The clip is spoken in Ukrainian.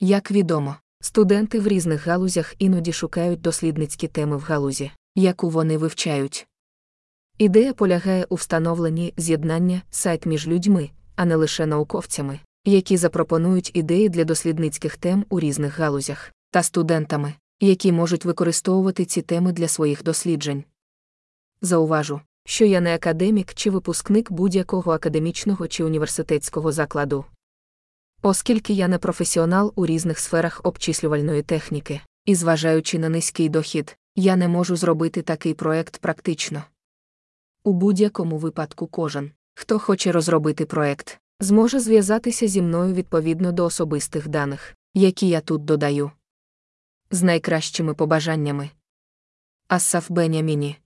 Як відомо, студенти в різних галузях іноді шукають дослідницькі теми в галузі, яку вони вивчають. Ідея полягає у встановленні з'єднання сайт між людьми, а не лише науковцями, які запропонують ідеї для дослідницьких тем у різних галузях, та студентами, які можуть використовувати ці теми для своїх досліджень. Зауважу, що я не академік чи випускник будь-якого академічного чи університетського закладу. Оскільки я не професіонал у різних сферах обчислювальної техніки, і зважаючи на низький дохід, я не можу зробити такий проект практично. У будь-якому випадку кожен, хто хоче розробити проект, зможе зв'язатися зі мною відповідно до особистих даних, які я тут додаю. З найкращими побажаннями. Ассаф Беняміні